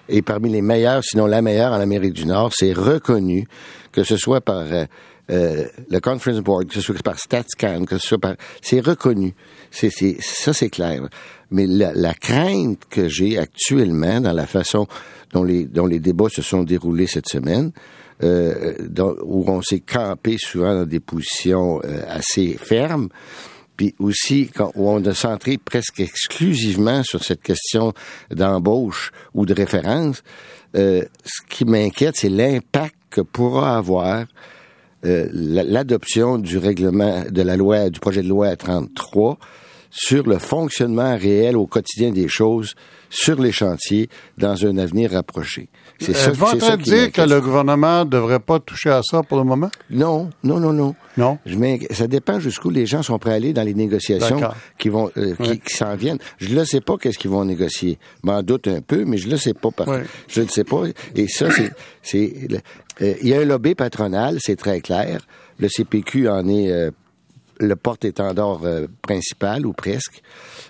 est parmi les meilleurs, sinon la meilleure en Amérique du Nord. C'est reconnu, que ce soit par euh, euh, le Conference Board, que ce soit par StatsCan, que ce soit par... C'est reconnu. C'est, c'est, ça, c'est clair. Mais la, la crainte que j'ai actuellement dans la façon dont les, dont les débats se sont déroulés cette semaine, euh, dans, où on s'est campé souvent dans des positions euh, assez fermes, puis aussi quand, on a centré presque exclusivement sur cette question d'embauche ou de référence, euh, ce qui m'inquiète, c'est l'impact que pourra avoir euh, l'adoption du règlement de la loi, du projet de loi 33 sur le fonctionnement réel au quotidien des choses sur les chantiers dans un avenir rapproché. C'est ça, en train de dire que le gouvernement ne devrait pas toucher à ça pour le moment? Non, non, non, non. Non? Je ça dépend jusqu'où les gens sont prêts à aller dans les négociations qui vont, euh, qui, qui s'en viennent. Je ne sais pas qu'est-ce qu'ils vont négocier. M'en doute un peu, mais je ne sais pas. Par... Je ne sais pas. Et ça, c'est, c'est, euh, il y a un lobby patronal, c'est très clair. Le CPQ en est euh, le porte-étendard euh, principal ou presque.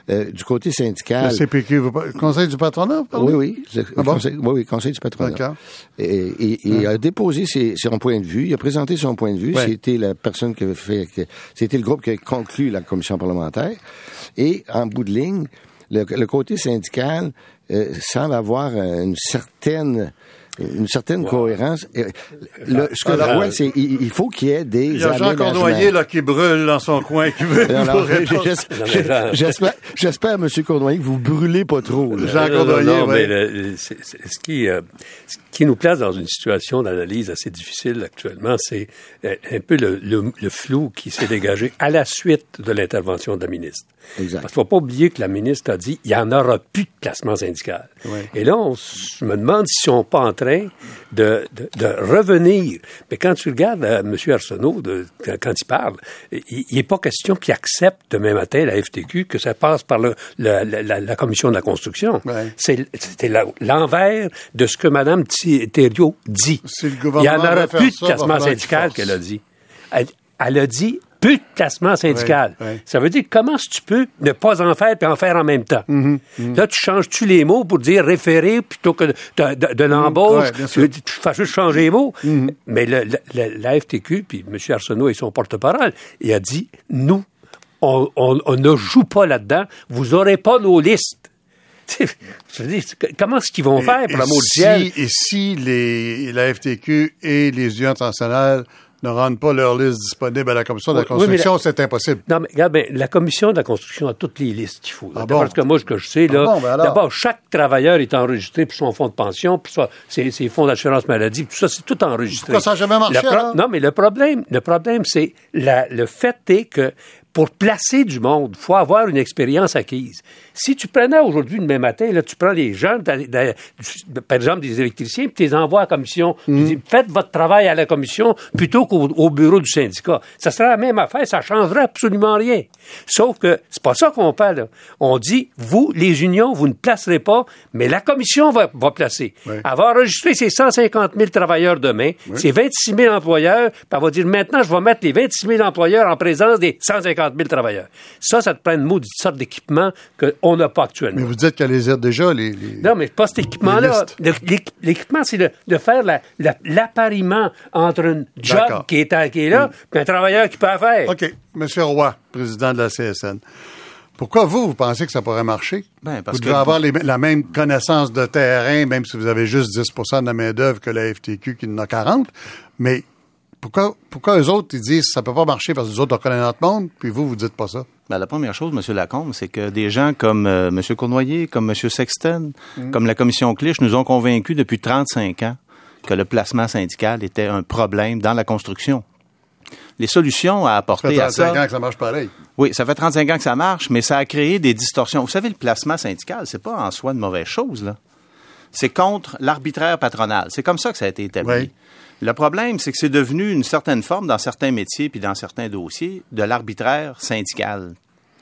Euh, du côté syndical. Le CPQ, le Conseil du patronat? Oui, oui. Le ah conseil, oui, oui, Conseil du patronat. Et, il a déposé ses, son point de vue. Il a présenté son point de vue. C'était la personne qui avait fait, c'était le groupe qui a conclu la commission parlementaire. Et en bout de ligne, le, le côté syndical euh, semble avoir une certaine une certaine cohérence. Le, ce que je vois, c'est il faut qu'il y ait des Il y a Jean Cournoyer là, qui brûle dans son coin, qui veut J'espère, j'espère, M. Cournoyer, que vous brûlez pas trop. Jean Cournoyer, non, mais ce, qui, euh, ce qui nous place dans une situation d'analyse assez difficile actuellement, c'est euh, un peu le, le flou qui s'est dégagé à la suite de l'intervention de la ministre. Exact. Parce qu'il ne faut pas oublier que la ministre a dit il n'y en aura plus de classement syndical. Et là, on je me demande s'ils ne sont pas en train de, de, de, revenir. Mais quand tu regardes euh, M. Arsenault, de, quand il parle, il n'est pas question qu'il accepte demain matin la FTQ, que ça passe par le, la, la, la, commission de la construction. C'était l'envers de ce que Mme Thériault dit. il n'y en aura plus de classement syndical qu'elle a dit. Elle, elle a dit plus de classement syndical. Ça veut dire comment tu peux ne pas en faire puis en faire en même temps? Mm-hmm, mm-hmm. Là, tu changes-tu les mots pour dire référer plutôt que de, de, l'embauche. tu, fais juste changer les mots. Mm-hmm. Mais le, la FTQ, puis M. Arsenault et son porte-parole, il a dit, nous, on, ne joue pas là-dedans. Vous n'aurez pas nos listes. Je comment est-ce qu'ils vont faire pour l'amour du ciel? Et si les, la FTQ et les unions internationales ne rendent pas leur liste disponible à la commission de la construction, c'est impossible. Non, mais regarde, ben, la commission de la construction a toutes les listes qu'il faut. Ah bon? Parce que moi, ce que je sais, là, ah ben d'abord, chaque travailleur est enregistré pour son fonds de pension, pour ses, ses fonds d'assurance maladie, tout ça, c'est tout enregistré. Pourquoi ça n'a jamais marché, Non, mais le problème, le problème, c'est le fait est que pour placer du monde, il faut avoir une expérience acquise. Si tu prenais aujourd'hui, le même matin, là, tu prends les jeunes, par exemple des électriciens, puis tu les envoies à la commission, tu mm. dis, faites votre travail à la commission plutôt qu'au bureau du syndicat. Ça serait la même affaire, ça changerait absolument rien. Sauf que c'est pas ça qu'on parle. On dit, vous, les unions, vous ne placerez pas, mais la commission va, va placer. Elle va enregistrer ses 150 000 travailleurs demain, ses 26 000 employeurs, puis elle va dire, maintenant, je vais mettre les 26 000 employeurs en présence des 150 000 travailleurs. Ça, ça te prend une maudite sorte d'équipement qu'on n'a pas actuellement. Mais vous dites qu'elle les aide déjà, les, Non, mais pas cet équipement-là. L'équipement, c'est de, faire l'appariement entre un job qui est, qui est là et un travailleur qui peut faire. OK. Monsieur Roy, président de la CSN. Pourquoi vous, vous pensez que ça pourrait marcher? Ben, parce vous devez avoir la même connaissance de terrain, même si vous avez juste 10% de la main-d'œuvre que la FTQ qui en a 40. Mais pourquoi, pourquoi eux autres, ils disent ça peut pas marcher parce que les autres, on connaît notre monde, puis vous, vous dites pas ça? Ben, la première chose, M. Lacombe, c'est que des gens comme euh, M. Cournoyer, comme M. Sexton, mm. comme la commission Clich nous ont convaincus depuis 35 ans que le placement syndical était un problème dans la construction. Les solutions à apporter à ça... Ça fait 35 ans que ça marche pareil. Oui, ça fait 35 ans que ça marche, mais ça a créé des distorsions. Vous savez, le placement syndical, c'est pas en soi une mauvaise chose, là. C'est contre l'arbitraire patronal. C'est comme ça que ça a été établi. Le problème, c'est que c'est devenu une certaine forme dans certains métiers puis dans certains dossiers de l'arbitraire syndical.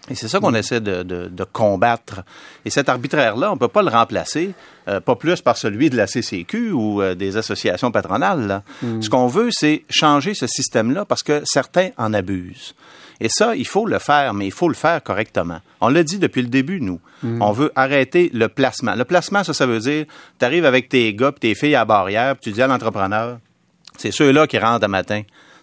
Et c'est ça qu'on mm. essaie de, de, combattre. Et cet arbitraire-là, on ne peut pas le remplacer, euh, pas plus par celui de la CCQ ou euh, des associations patronales. Mm. Ce qu'on veut, c'est changer ce système-là parce que certains en abusent. Et ça, il faut le faire, mais il faut le faire correctement. On l'a dit depuis le début, nous. Mm. On veut arrêter le placement. Le placement, ça, ça veut dire, tu arrives avec tes gars tes filles à barrière, puis tu dis à l'entrepreneur, c'est ceux-là qui rentrent à matin.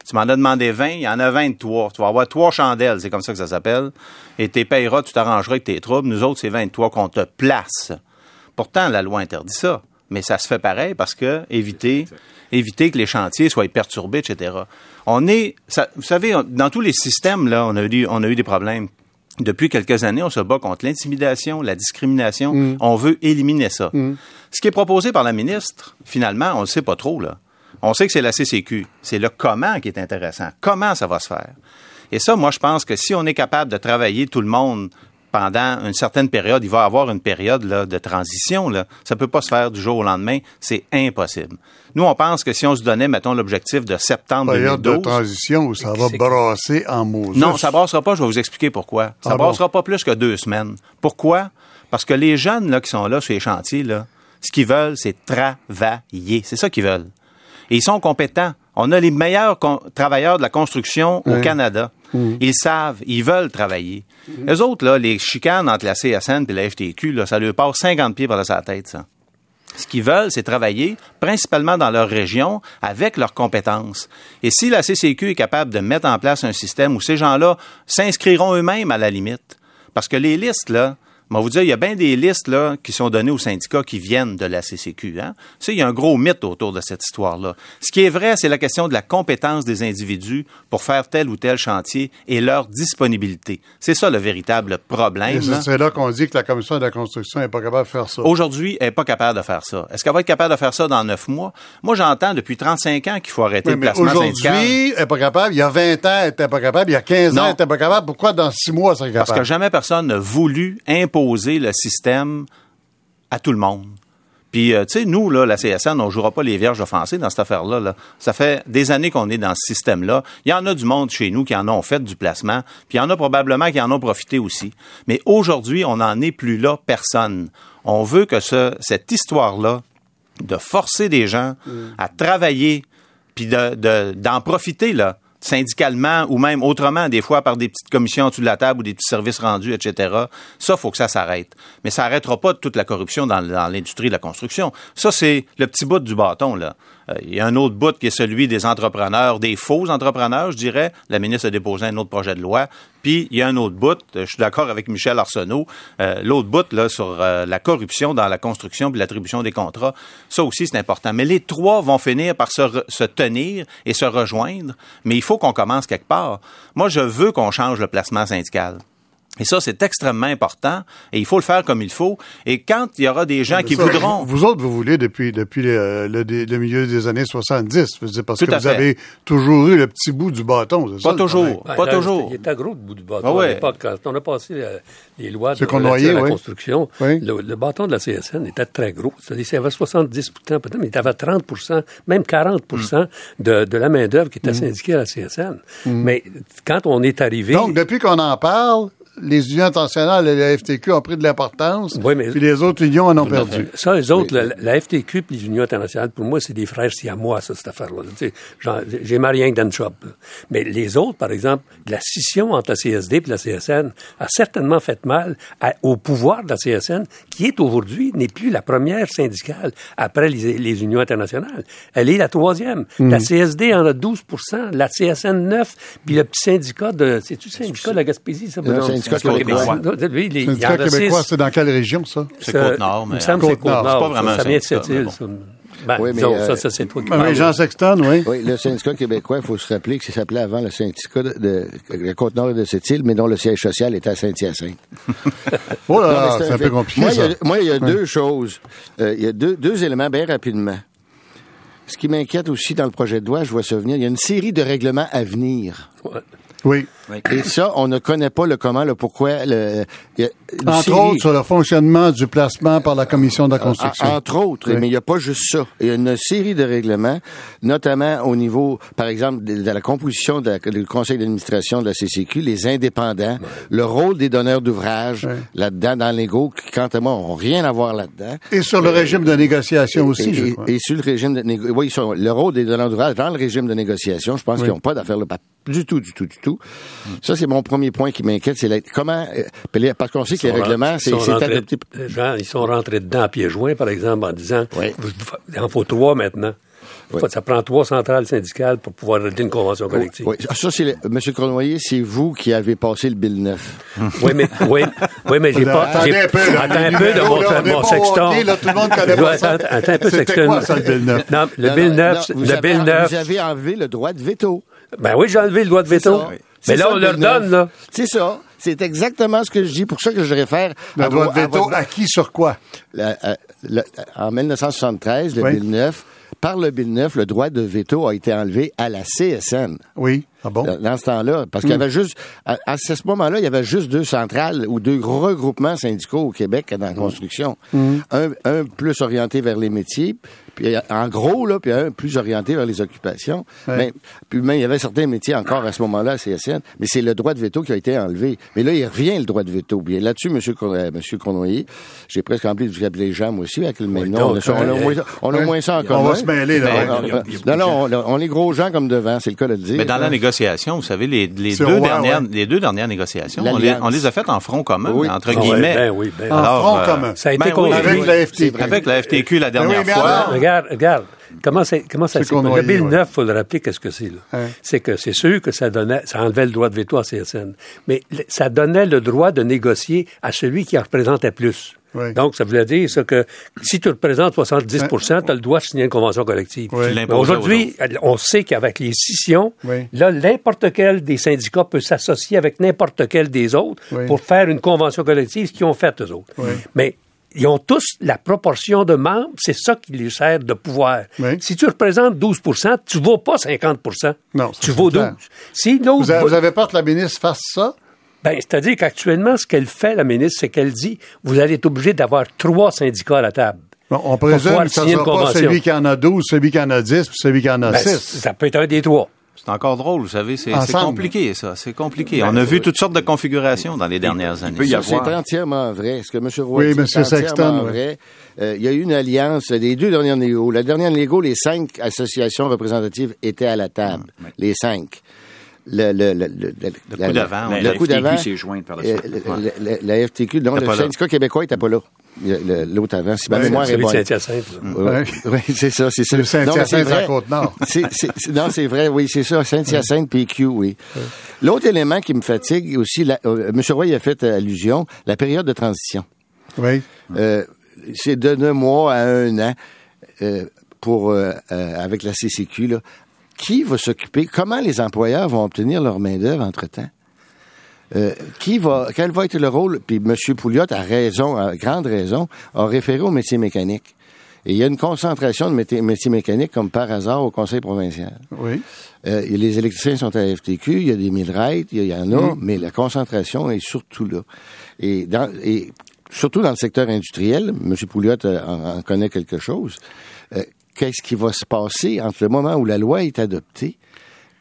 Tu m'en as demandé 20, il y en a 23. Tu vas avoir trois chandelles, c'est comme ça que ça s'appelle. Et tes payeras, tu t'arrangeras avec tes troubles. Nous autres, c'est 23 qu'on te place. Pourtant, la loi interdit ça. Mais ça se fait pareil parce que éviter, éviter que les chantiers soient perturbés, etc. On est, ça, vous savez, dans tous les systèmes, là, on a eu, on a eu des problèmes. Depuis quelques années, on se bat contre l'intimidation, la discrimination. On veut éliminer ça. Ce qui est proposé par la ministre, finalement, on ne sait pas trop, là. On sait que c'est la CCQ. C'est le comment qui est intéressant. Comment ça va se faire? Et ça, moi, je pense que si on est capable de travailler tout le monde pendant une certaine période, il va y avoir une période là, de transition. Là. Ça peut pas se faire du jour au lendemain. C'est impossible. Nous, on pense que si on se donnait, mettons, l'objectif de septembre Période de 2012... transition où ça va brasser en Moses. Non, ça brassera pas. Je vais vous expliquer pourquoi. Ça Ah bon? brassera pas plus que deux semaines. Pourquoi? Parce que les jeunes là, qui sont là sur les chantiers, là, ce qu'ils veulent, c'est travailler. C'est ça qu'ils veulent. Et ils sont compétents. On a les meilleurs travailleurs de la construction au. Canada. Ils savent, ils veulent travailler. Les autres, là, les chicanes entre la CSN et la FTQ, là, ça leur passe 50 pieds par la tête, ça. Ce qu'ils veulent, c'est travailler principalement dans leur région avec leurs compétences. Et si la CCQ est capable de mettre en place un système où ces gens-là s'inscriront eux-mêmes à la limite, parce que les listes, là, moi vous dire, il y a bien des listes là, qui sont données aux syndicats qui viennent de la CCQ. Hein? Ça, il y a un gros mythe autour de cette histoire-là. Ce qui est vrai, c'est la question de la compétence des individus pour faire tel ou tel chantier et leur disponibilité. C'est ça le véritable problème. C'est là qu'on dit que la commission de la construction n'est pas capable de faire ça. Aujourd'hui, elle n'est pas capable de faire ça. Est-ce qu'elle va être capable de faire ça dans neuf mois? Moi, j'entends depuis 35 ans qu'il faut arrêter Oui, le mais placement syndical. aujourd'hui, elle n'est pas capable. Il y a 20 ans, elle n'était pas capable. Il y a 15 Non. ans, elle n'était pas capable. Pourquoi dans 6 mois, elle serait Parce capable? que jamais personne n'a voulu imposer le système à tout le monde. Puis, euh, tu sais, nous, là, la CSN, on jouera pas les vierges offensées dans cette affaire-là. là. Ça fait des années qu'on est dans ce système-là. Il y en a du monde chez nous qui en ont fait du placement, puis il y en a probablement qui en ont profité aussi. Mais aujourd'hui, on n'en est plus là, personne. On veut que ce, cette histoire-là, de forcer des gens à travailler, puis de, de- d'en profiter, là, syndicalement ou même autrement, des fois par des petites commissions en de la table ou des petits services rendus, etc. Ça, faut que ça s'arrête. Mais ça arrêtera pas toute la corruption dans l'industrie de la construction. Ça, c'est le petit bout du bâton, là. Euh, Il y a un autre bout qui est celui des entrepreneurs, des faux entrepreneurs, je dirais. La ministre a déposé un autre projet de loi. Puis, il y a un autre bout, euh, je suis d'accord avec Michel Arsenault, euh, l'autre bout, là, sur la corruption dans la construction puis l'attribution des contrats. Ça aussi, c'est important. Mais les trois vont finir par se tenir et se rejoindre. Mais il faut qu'on commence quelque part. Moi, je veux qu'on change le placement syndical. Et ça, c'est extrêmement important et il faut le faire comme il faut. Et quand il y aura des gens qui Ça, voudront... Vous autres, vous voulez depuis, depuis le, le- le milieu des années 70. Je veux dire, parce Tout que vous fait. avez toujours eu le petit bout du bâton. c'est ça, Pas toujours. Pas là, toujours. Il était gros le bout du bâton Ah ouais. à l'époque. Quand on a passé euh, les lois de C'est qu'on relatives noyait, à la oui. construction, Oui. le, le bâton de la CSN était très gros. C'est-à-dire qu'il y avait 70% peut-être, mais il y avait 30% même 40 Hmm. de, de la main-d'œuvre qui était syndiquée à la CSN. Mais quand on est arrivé. Donc, depuis qu'on en parle, les unions intentionnelles et la FTQ ont pris de l'importance, Oui, mais- puis les autres unions en ont perdu. Ça, eux autres, la, la FTQ et les unions internationales, pour moi, c'est des frères siamois, ça, cette affaire-là. Tu sais, genre, J'ai marié le shop. Mais les autres, par exemple, la scission entre la CSD et la CSN a certainement fait mal à- au pouvoir de la CSN, qui est aujourd'hui, n'est plus la première syndicale après les, les unions internationales. Elle est la troisième. La CSD en a 12% la CSN 9, puis le petit syndicat de... C'est-tu le syndicat de la Gaspésie, ça? Syndicat c'est- québécois. Lui, il il syndicat québécois, c'est dans quelle région, ça? C'est Côte-Nord, Il mais me semble que c'est Côte-Nord. C'est pas vraiment ça, vient de cette île, mais ça. Ben, Oui, mais, disons, euh, ça, ça, c'est toi qui Ah, mais Jean Sexton, oui. Oui, le syndicat québécois, il faut se rappeler que ça s'appelait avant le syndicat de, de, de Côte-Nord de cette île, mais dont le siège social était à Saint-Hyacinthe. Oh là là, c'est un fait- peu compliqué, moi, il y ça. a- moi, il y a deux choses. Euh, il y a deux, deux éléments bien rapidement. Ce qui m'inquiète aussi dans le projet de loi, je vois ça venir, il y a une série de règlements à venir. Ouais. Oui. Et ça, on ne connaît pas le comment, le pourquoi. Le, il y a Entre autres, sur le fonctionnement du placement par la commission de la construction. En- Entre autres, Oui. mais il n'y a pas juste ça. Il y a une série de règlements, notamment au niveau, par exemple, de, de la composition de la- du conseil d'administration de la CCQ, les indépendants, le rôle des donneurs d'ouvrage là-dedans, dans l'ego, qui, quant à moi, n'ont rien à voir là-dedans. Et sur le régime de négociation aussi, et, je et- crois. et sur le régime de négo- oui, sont- le rôle des donneurs d'ouvrage dans le régime de négociation, je pense qu'ils n'ont pas d'affaires là, pas du tout, du tout, du tout. Ça, c'est mon premier point qui m'inquiète, c'est la- comment, euh, parce qu'on sait que les règlements, c'est ils sont c'est rentrés- adopté. les gens, ils sont rentrés dedans à pieds joints, par exemple, en disant, Oui. il en faut trois maintenant. Oui. Ça prend trois centrales syndicales pour pouvoir régler une convention collective. Oui, Ah, ça, c'est le- M. Cornoyer, c'est vous qui avez passé le bill 9. Oui, mais, oui, oui, mais j'ai pas. Attendez un peu, là, attends un peu de mon, là, mon sexton. hockey, là, tout le monde connaît Je dois- pas ça. attends, attends un peu, sexton. quoi, ça, le bill 9? Non, le Non, bill non, 9, non, vous le avez- bill 9. Vous avez enlevé le droit de veto. Ben oui, j'ai enlevé le droit de veto. ça. Mais C'est là, ça, on le leur bill 9. donne, là. C'est ça. C'est exactement ce que je dis. Pour ça que je réfère Le à droit de à veto acquis sur quoi? la- le- en 1973, le Oui. bill 9, par le bill 9, le droit de veto a été enlevé à la CSN. Oui. Ah bon? Dans, ce temps-là, parce qu'il y avait juste, à, à ce moment-là, il y avait juste deux centrales ou deux regroupements syndicaux au Québec dans la construction. Un, un plus orienté vers les métiers, puis en gros, là, puis un plus orienté vers les occupations. Ouais. Mais, puis même, il y avait certains métiers encore à ce moment-là à CSN, mais c'est le droit de veto qui a été enlevé. Mais là, il revient le droit de veto. Bien là-dessus, M. Con, euh, monsieur Cournoyer, j'ai presque envie de vous appeler moi aussi, avec le même Oui, nom. On a, donc, ça- on a euh, moins, ça- on a ouais. moins ça en On commun. va se mêler, là. On- on- Non, non, on, on est gros gens comme devant, c'est le cas de le dire. Mais dans la Hein? négociation, vous savez, les, deux dernières, ouais. les deux dernières négociations, on les, on a faites en front commun, Oui. entre Ah guillemets. ben oui, ben En. Alors, front euh, commun. Ça a été Ben. Avec oui. la FT. Avec la FTQ la dernière fois. Regarde, regarde. Comment, comment ça s'est qu'on Le noyait, Bill ouais. 9, faut le rappeler, qu'est-ce que c'est, là? Ouais. C'est que c'est sûr que ça donnait, ça enlevait le droit de veto à CSN. Mais le- ça donnait le droit de négocier à celui qui en représentait plus. Oui. Donc, ça voulait dire ça que si tu représentes 70% tu as le droit de signer une convention collective. Oui. Aujourd'hui, on sait qu'avec les scissions, Oui. là, n'importe quel des syndicats peut s'associer avec n'importe quel des autres Oui. pour faire une convention collective, ce qu'ils ont fait, eux autres. Oui. Mais ils ont tous la proportion de membres, c'est ça qui les sert de pouvoir. Oui. Si tu représentes 12% tu ne vaux pas 50% Non, Tu vaux 12 clair. Si Vous avez, vous avez peur que la ministre fasse ça? ben, c'est-à-dire qu'actuellement, ce qu'elle fait, la ministre, c'est qu'elle dit vous allez être obligé d'avoir trois syndicats à la table. Bon, on présume que ce ne sera pas celui qui en a 12, celui qui en a 10, puis celui qui en a Ben, 6. ça peut être un des trois. C'est encore drôle, vous savez, c'est compliqué, ça. C'est compliqué. On a vu toutes sortes de configurations dans les dernières années. C'est entièrement vrai. Ce que M. Roy Oui, dit, c'est entièrement Sexton, oui. vrai? Euh, il y a eu une alliance, les deux dernières négos. La dernière négo, les cinq associations représentatives étaient à la table. Les cinq. Le, le, le, le, Le coup d'avant, La- on le la coup FTQ d'avant. s'est jointe par la euh, suite. le- le- la FTQ, non, Était le syndicat québécois n'était pas là. L'autre avant, si ma Ouais, mémoire est bonne. Saint-Hyacinthe. Oui, c'est ça, c'est ça. Le Saint-Hyacinthe, vrai. Côte-Nord. Non, c'est vrai, oui, c'est ça. Saint-Hyacinthe, PQ, oui. L'autre élément qui me fatigue aussi, la, euh, M. Roy a fait allusion, la période de transition. Oui. Euh, c'est de deux mois à un an euh, pour euh, euh, avec la CCQ. Là. Qui va s'occuper? Comment les employeurs vont obtenir leur main-d'œuvre entre-temps? Euh, qui va, quel va être le rôle? Puis M. Pouliot a raison, a grande raison, a référé au métier mécanique. Et il y a une concentration de métiers métiers mécaniques comme par hasard au Conseil provincial. Oui. Euh, les électriciens sont à la FTQ, il y a des millwrights, il y, il y en a, mais la concentration est surtout là. Et, dans, et surtout dans le secteur industriel, M. Pouliot euh, en, en connaît quelque chose. Euh, Qu'est-ce qui va se passer entre le moment où la loi est adoptée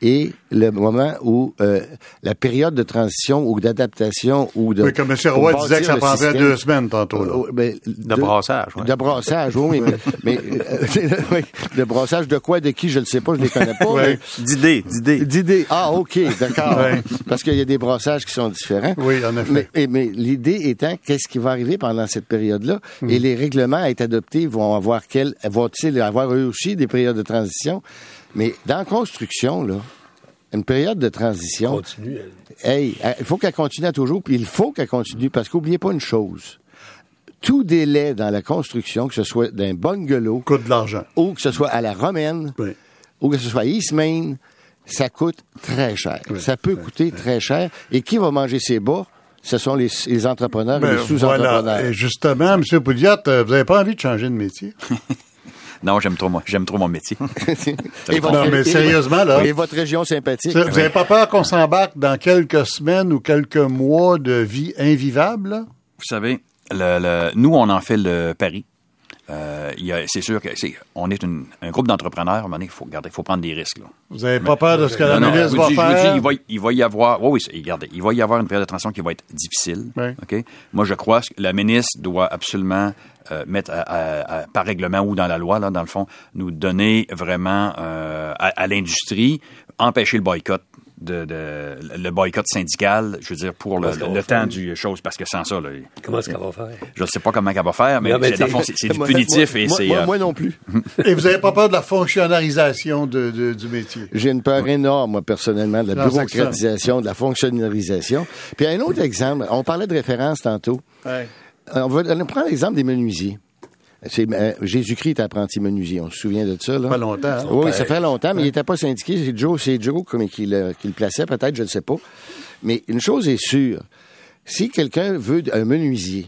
et le moment où euh, la période de transition ou d'adaptation ou de... Oui, comme M. pour Roy bâtir disait que ça le prendrait système- deux semaines tantôt. là. Euh, ben, De brassage, ouais. De brassage, oui, mais, mais euh, oui, de brassage de quoi, de qui, je ne sais pas, je les connais pas. Oui. D'idées, d'idées. D'idées. Ah, OK, d'accord. Ouais. Parce qu'il y a des brassages qui sont différents. Oui, en effet. Mais, et- mais l'idée étant, qu'est-ce qui va arriver pendant cette période-là? Hmm. Et les règlements à être adoptés vont avoir quel, vont-ils avoir eux aussi des périodes de transition? Mais dans la construction, là, une période de transition, Continue. elle. Hey, euh, il faut qu'elle continue à toujours, puis il faut qu'elle continue, parce qu'oubliez pas une chose. Tout délai dans la construction, que ce soit d'un bungalow, Coûte de l'argent. ou que ce soit à la romaine, Oui. ou que ce soit à East Main, ça coûte très cher. Ça peut coûter très cher. Et qui va manger ses bas? Ce sont les, les entrepreneurs et Ben, les sous-entrepreneurs. voilà. Et justement, M. Pouliot, euh, vous n'avez pas envie de changer de métier? Non, j'aime trop, moi. J'aime trop mon métier. Et votre- Non, mais sérieusement, là. Et votre région sympathique. Vous n'avez pas peur qu'on s'embarque dans quelques semaines ou quelques mois de vie invivable? là? Vous savez, le, le- nous, on en fait le pari. Euh, c'est sûr que on est une- un groupe d'entrepreneurs. À un moment donné, il faut, regarder, faut prendre des risques. Là. Vous n'avez pas peur de ce que la Non, ministre va dis- faire? dis, il, va, il va y avoir, oui, oui, regardez, il va y avoir une période de transition qui va être difficile. Oui. OK? Moi, je crois que la ministre doit absolument euh, mettre à- à- à- par règlement ou dans la loi, là, dans le fond, nous donner vraiment euh, à, à l'industrie, empêcher le boycott de, de- le boycott syndical, je veux dire, pour le, temps du chose, parce que sans ça, là, Comment est-ce qu'elle va faire? je ne sais pas comment elle va faire, mais, mais c'est- dans le t'sais- fond, c'est c'est du punitif moi- et moi- c'est... moi, euh, moi non plus. Et vous n'avez pas peur de la fonctionnalisation de- de- du métier? J'ai une peur énorme, moi, personnellement, de la bureaucratisation, de la fonctionnalisation. Puis un autre exemple, on parlait de référence tantôt. Ouais. Euh, On va on prend l'exemple des menuisiers. C'est, euh, Jésus-Christ est apprenti menuisier. On se souvient de ça, là? Pas longtemps. hein? Oui, ça fait longtemps, mais il n'était pas syndiqué. C'est Joe, c'est Joe comme qui le, qui le plaçait, peut-être, je ne sais pas. Mais une chose est sûre. Si quelqu'un veut un menuisier,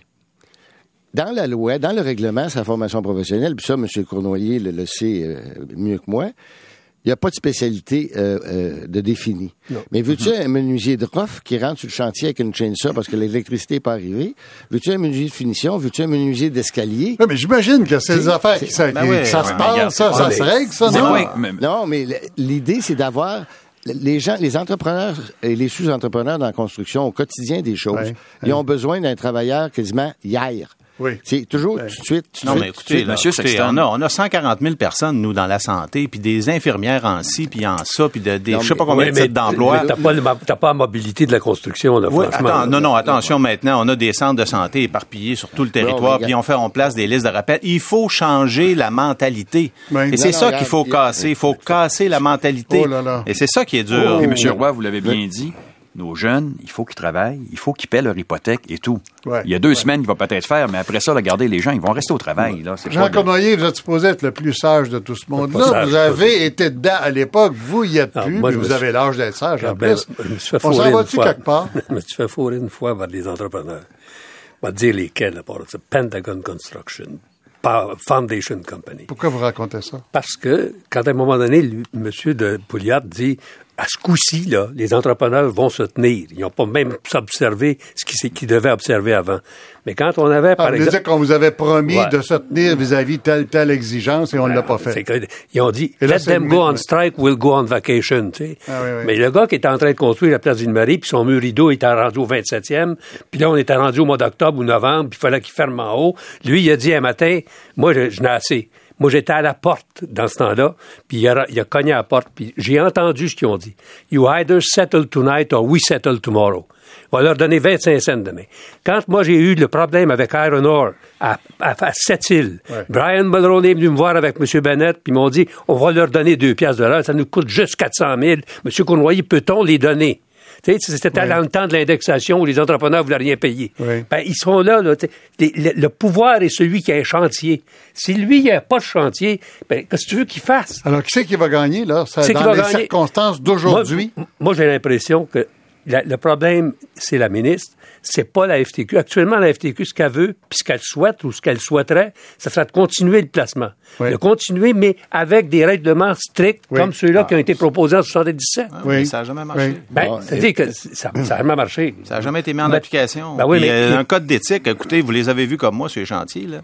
dans la loi, dans le règlement, sa formation professionnelle, puis ça, M. Cournoyer le, le sait euh, mieux que moi, il n'y a pas de spécialité euh, euh, de définie. Mais veux-tu un menuisier de rough qui rentre sur le chantier avec une chainsaw parce que l'électricité n'est pas arrivée? Veux-tu un menuisier de finition? Veux-tu un menuisier d'escalier? Mais j'imagine que c'est des affaires qui, ça, Ben ouais, ça ouais, se passe, ça, c'est ça se règle, ça, non? mais- Non, mais l'idée, c'est d'avoir les gens, les entrepreneurs et les sous-entrepreneurs dans la construction au quotidien des choses. Ouais, Ils ont besoin d'un travailleur quasiment hier. Oui. C'est toujours tout de suite, tout Non, suite, mais écoutez, suite. là, Monsieur écoutez, Sexton. on, a, on a 140 000 personnes, nous, dans la santé, puis des infirmières en ci, puis en ça, puis de, des, Non, je sais pas combien Oui, de mais titres d'emploi. mais T'as pas, pas la mobilité de la construction, là, Oui, franchement. attends, non, non, attention, maintenant, on a des centres de santé éparpillés sur tout le territoire, puis on fait, on place des listes de rappel. Il faut changer la mentalité. Et c'est ça qu'il faut casser. Il faut casser la mentalité. Oh là là. Et c'est ça qui est dur. Et M. Roy, vous l'avez bien dit, nos jeunes, il faut qu'ils travaillent, il faut qu'ils paient leur hypothèque et tout. Ouais. Il y a deux semaines, il va peut-être faire, mais après ça, regardez, les gens, ils vont rester au travail. Là, Jean Cornoyer, vous êtes supposé être le plus sage de tout ce monde-là. Vous avez été dedans à l'époque, vous y êtes Ah, plus, moi, mais vous suis- avez l'âge d'être sage en Ah, ben, plus. je me suis fait On s'en va-tu fois. quelque part? je me suis fait fourrer une fois par des entrepreneurs. On va dire lesquels, d'abord. C'est Pentagon Construction, Foundation Company. Pourquoi vous racontez ça? Parce que, quand à un moment donné, lui, M. de Pouliot dit, à ce coup-ci, là, les entrepreneurs vont se tenir. Ils n'ont pas même observé ce qu'ils devaient observer avant. Mais quand on avait, Ah, par exemple... dire qu'on vous avait promis Ouais. de se tenir vis-à-vis telle telle exigence et on ne l'a pas fait. que, ils ont dit, là, let them go on ouais. strike, we'll go on vacation. Tu sais. Ah, oui, oui. Mais le gars qui était en train de construire la place Ville-Marie, puis son mur rideau était rendu au 27e, puis là, on était rendu au mois d'octobre ou novembre, puis il fallait qu'il ferme en haut. Lui, il a dit un matin, moi, je, je n'ai assez. Moi, j'étais à la porte dans ce temps-là, puis il a, il a cogné à la porte, puis j'ai entendu ce qu'ils ont dit. You either settle tonight or we settle tomorrow. On va leur donner 25 cents demain. Quand moi, j'ai eu le problème avec Iron Ore à, à, à Sept-Îles, Ouais. Brian Mulroney est venu me voir avec M. Bennett, puis ils m'ont dit, on va leur donner deux piastres de l'heure, ça nous coûte juste 400 000. M. Cournoyer, peut-on les donner? C'était Oui. dans le temps de l'indexation où les entrepreneurs ne voulaient rien payer. Oui. Ben, ils sont là. là. Les- le, le pouvoir est celui qui a un chantier. Si lui, il n'a pas de chantier, ben, qu'est-ce que tu veux qu'il fasse? Alors, qui c'est qui va gagner, là? Ça, dans va les gagner? circonstances d'aujourd'hui? Moi, moi, j'ai l'impression que la- le problème, c'est la ministre, c'est pas la FTQ. Actuellement, la FTQ, ce qu'elle veut, puis ce qu'elle souhaite ou ce qu'elle souhaiterait, ça serait de continuer le placement. Oui. De continuer, mais avec des règlements stricts, Oui. comme ceux-là qui ont été proposés en 77. Ah, Oui. mais Ça n'a jamais marché. Oui. Ben, Bon, c'est-à-dire que ça n'a jamais marché. Ça n'a jamais été mis en Ben, application. ben oui, Puis, mais- euh, mais- un code d'éthique, écoutez, vous les avez vus comme moi sur les chantiers, là.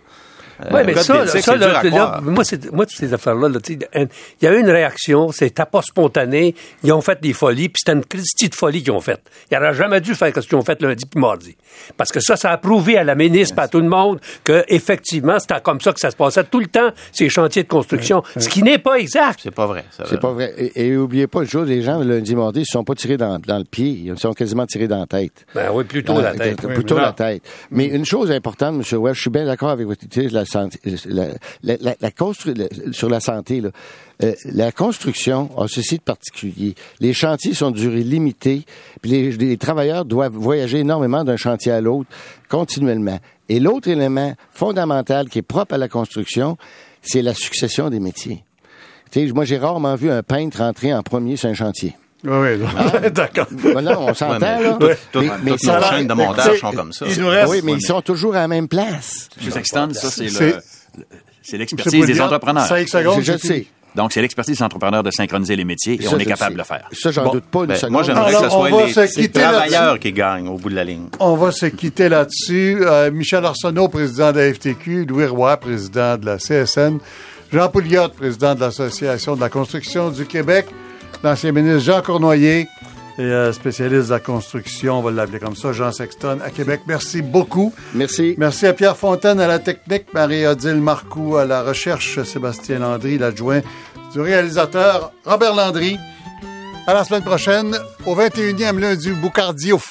Euh, Oui, mais ça, ça là, moi, moi, ces affaires-là, il y a eu une réaction, c'était pas spontané, ils ont fait des folies, puis c'était une de folie qu'ils ont faite. Ils n'auraient jamais dû faire ce qu'ils ont fait lundi puis mardi. Parce que ça, ça a prouvé à la ministre, à tout le monde, que effectivement, c'était comme ça que ça se passait tout le temps, ces chantiers de construction, ce qui n'est pas exact. C'est pas vrai. C'est pas vrai. Et, et oubliez pas, le jour des gens, lundi, mardi, ils ne sont pas tirés dans, dans le pied. Ils sont quasiment tirés dans la tête. Ben oui, plutôt Ah, la tête. Plutôt Oui, la tête. Mais une chose importante, M. Welch, je suis bien d'accord avec votre idée santé, sur la santé. Euh, la construction a ceci de particulier. Les chantiers sont de durée limitée, puis les, travailleurs doivent voyager énormément d'un chantier à l'autre continuellement. Et l'autre élément fondamental qui est propre à la construction, c'est la succession des métiers. Tu sais, moi, j'ai rarement vu un peintre entrer en premier sur un chantier. Oui, oui. D'accord. Non, on s'entend, là. tout- tout- Mais- mais toutes ça nos chaînes de montage sont comme ça. il nous reste- oui, mais ils sont toujours à la même place. M. Sexton, ça, c'est C'est- le- c'est l'expertise des entrepreneurs. Cinq secondes. Je, sais. Donc, c'est l'expertise des entrepreneurs de synchroniser les métiers et Ça, on est capable de le faire. Ça, j'en Bon. doute pas une Ben, seconde. moi, j'aimerais que ce on soit va les, se les quitter là-dessus. travailleurs qui gagnent au bout de la ligne. On va se quitter là-dessus. Euh, Michel Arsenault, président de la FTQ, Louis Roy, président de la CSN, Jean Pouliot, président de l'Association de la construction du Québec, l'ancien ministre Jean Cournoyer et euh, spécialiste de la construction, on va l'appeler comme ça, Jean Sexton à Québec. Merci beaucoup. Merci. Merci à Pierre Fontaine à la technique, Marie-Odile Marcoux à la recherche, Sébastien Landry, l'adjoint du réalisateur Robert Landry. À la semaine prochaine, au 21e lundi, Boucardiouf.